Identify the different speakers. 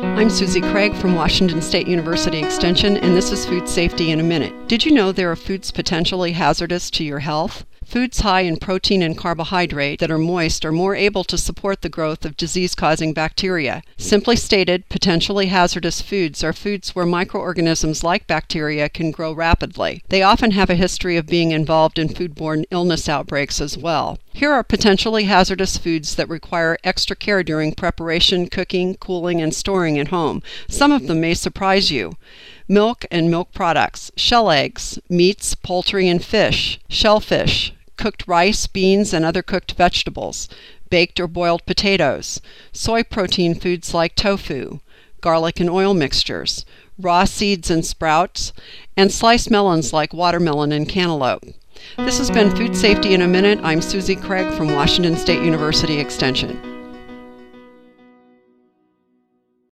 Speaker 1: I'm Susie Craig from Washington State University Extension, and this is Food Safety in a Minute. Did you know there are foods potentially hazardous to your health? Foods high in protein and carbohydrate that are moist are more able to support the growth of disease causing bacteria. Simply stated, potentially hazardous foods are foods where microorganisms like bacteria can grow rapidly. They often have a history of being involved in foodborne illness outbreaks as well. Here are potentially hazardous foods that require extra care during preparation, cooking, cooling, and storing at home. Some of them may surprise you milk and milk products, shell eggs, meats, poultry, and fish, shellfish, cooked rice, beans, and other cooked vegetables, baked or boiled potatoes, soy protein foods like tofu, garlic and oil mixtures, raw seeds and sprouts, and sliced melons like watermelon and cantaloupe. This has been Food Safety in a Minute. I'm Susie Craig from Washington State University Extension.